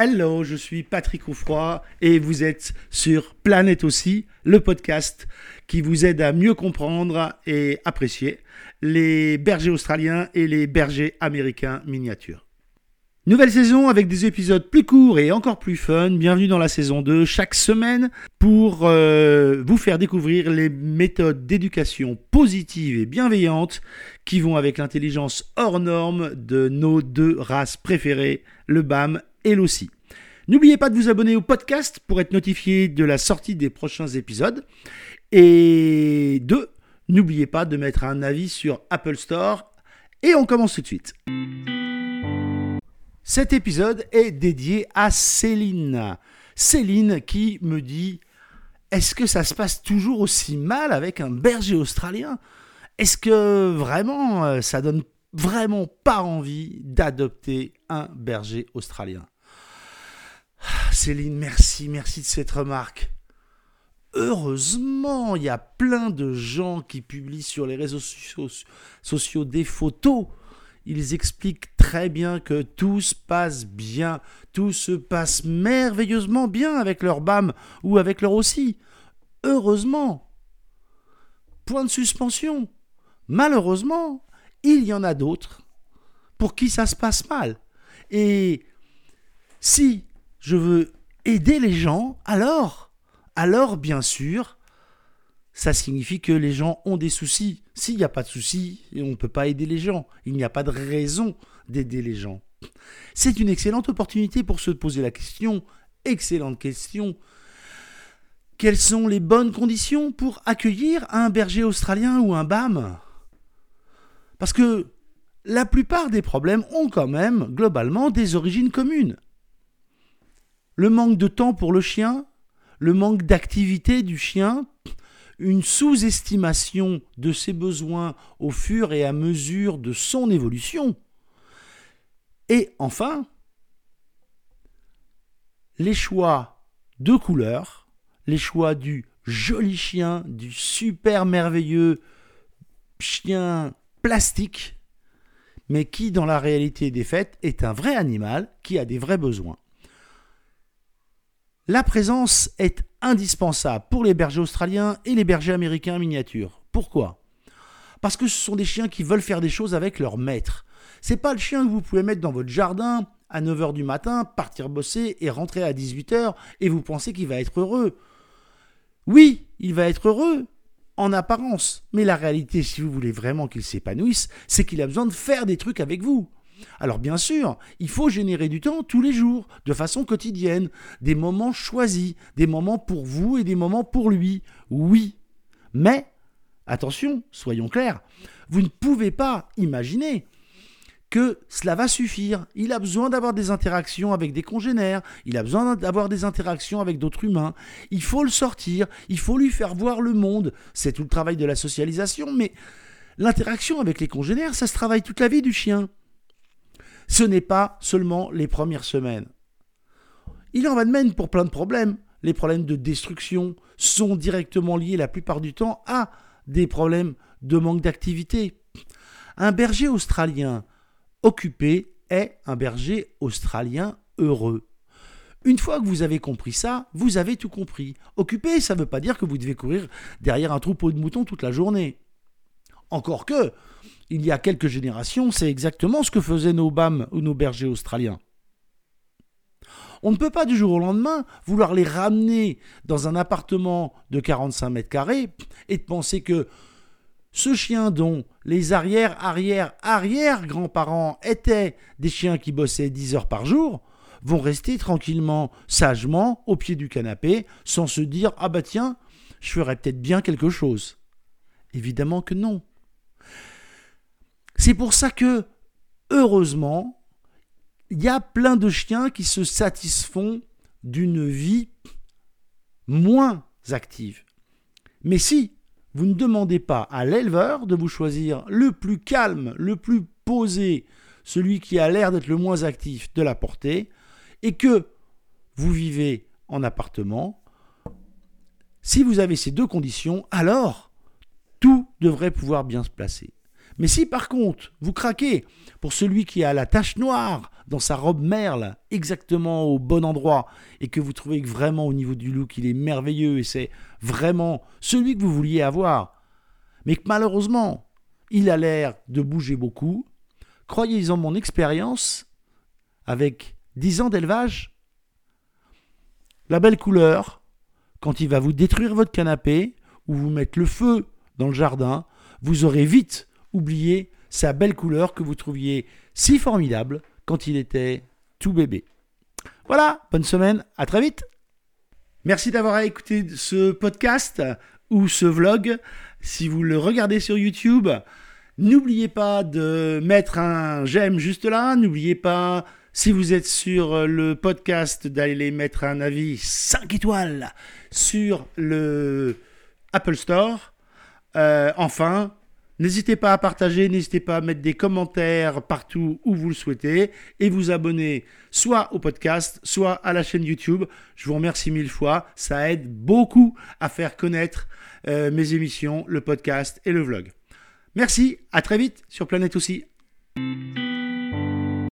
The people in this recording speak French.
Hello, je suis Patrick Oufroy et vous êtes sur Planète aussi, le podcast qui vous aide à mieux comprendre et apprécier les bergers australiens et les bergers américains miniatures. Nouvelle saison avec des épisodes plus courts et encore plus fun. Bienvenue dans la saison 2 chaque semaine pour euh, vous faire découvrir les méthodes d'éducation positive et bienveillante qui vont avec l'intelligence hors norme de nos deux races préférées, le BAM et l'OSSI. N'oubliez pas de vous abonner au podcast pour être notifié de la sortie des prochains épisodes. Et deux, n'oubliez pas de mettre un avis sur Apple Store. Et on commence tout de suite. Cet épisode est dédié à Céline. Céline qui me dit Est-ce que ça se passe toujours aussi mal avec un berger australien? Est-ce que vraiment euh, ça donne vraiment pas envie d'adopter un berger australien? Céline, merci, merci de cette remarque. Heureusement, il y a plein de gens qui publient sur les réseaux sociaux, des photos. Ils expliquent très bien que tout se passe bien, tout se passe merveilleusement bien avec leur BAM ou avec leur aussi. Heureusement. Point de suspension. Malheureusement, il y en a d'autres pour qui ça se passe mal. Et si je veux aider les gens, alors, alors bien sûr, ça signifie que les gens ont des soucis. S'il n'y a pas de soucis, on ne peut pas aider les gens. Il n'y a pas de raison d'aider les gens. C'est une excellente opportunité pour se poser la question, excellente question, quelles sont les bonnes conditions pour accueillir un berger australien ou un BAM? Parce que la plupart des problèmes ont quand même globalement des origines communes le manque de temps pour le chien, le manque d'activité du chien, une sous-estimation de ses besoins au fur et à mesure de son évolution. Et enfin, les choix de couleurs, les choix du joli chien, du super merveilleux chien plastique, mais qui dans la réalité des faits est un vrai animal qui a des vrais besoins. La présence est indispensable pour les bergers australiens et les bergers américains miniatures. Pourquoi? Parce que ce sont des chiens qui veulent faire des choses avec leur maître. C'est pas le chien que vous pouvez mettre dans votre jardin à 9h du matin, partir bosser et rentrer à 18h et vous pensez qu'il va être heureux. Oui, il va être heureux en apparence, mais la réalité, si vous voulez vraiment qu'il s'épanouisse, c'est qu'il a besoin de faire des trucs avec vous. Alors bien sûr, il faut générer du temps tous les jours, de façon quotidienne, des moments choisis, des moments pour vous et des moments pour lui. Oui. Mais, attention, soyons clairs, vous ne pouvez pas imaginer que cela va suffire. Il a besoin d'avoir des interactions avec des congénères, il a besoin d'avoir des interactions avec d'autres humains. Il faut le sortir, il faut lui faire voir le monde. C'est tout le travail de la socialisation, mais l'interaction avec les congénères, ça se travaille toute la vie du chien. Ce n'est pas seulement les premières semaines. Il en va de même pour plein de problèmes. Les problèmes de destruction sont directement liés la plupart du temps à des problèmes de manque d'activité. Un berger australien occupé est un berger australien heureux. Une fois que vous avez compris ça, vous avez tout compris. Occupé, ça ne veut pas dire que vous devez courir derrière un troupeau de moutons toute la journée. Encore que, il y a quelques générations, c'est exactement ce que faisaient nos BAM ou nos bergers australiens. On ne peut pas du jour au lendemain vouloir les ramener dans un appartement de 45 mètres carrés et de penser que ce chien dont les arrière, arrière, arrière grands-parents étaient des chiens qui bossaient 10 heures par jour, vont rester tranquillement, sagement, au pied du canapé, sans se dire Ah bah tiens, je ferais peut-être bien quelque chose. Évidemment que non. C'est pour ça que, heureusement, il y a plein de chiens qui se satisfont d'une vie moins active. Mais si vous ne demandez pas à l'éleveur de vous choisir le plus calme, le plus posé, celui qui a l'air d'être le moins actif de la portée, et que vous vivez en appartement, si vous avez ces deux conditions, alors devrait pouvoir bien se placer. Mais si par contre vous craquez pour celui qui a la tache noire dans sa robe merle, exactement au bon endroit, et que vous trouvez que vraiment au niveau du look, il est merveilleux et c'est vraiment celui que vous vouliez avoir, mais que malheureusement, il a l'air de bouger beaucoup, croyez en mon expérience, avec 10 ans d'élevage, la belle couleur, quand il va vous détruire votre canapé ou vous mettre le feu dans le jardin, vous aurez vite oublié sa belle couleur que vous trouviez si formidable quand il était tout bébé. Voilà, bonne semaine, à très vite. Merci d'avoir écouté ce podcast ou ce vlog. Si vous le regardez sur YouTube, n'oubliez pas de mettre un j'aime juste là. N'oubliez pas, si vous êtes sur le podcast, d'aller mettre un avis 5 étoiles sur le Apple Store. Euh, enfin, N'hésitez pas à partager, n'hésitez pas à mettre des commentaires partout où vous le souhaitez et vous abonner soit au podcast, soit à la chaîne YouTube. Je vous remercie mille fois, ça aide beaucoup à faire connaître euh, mes émissions, le podcast et le vlog. Merci, à très vite sur Planète aussi.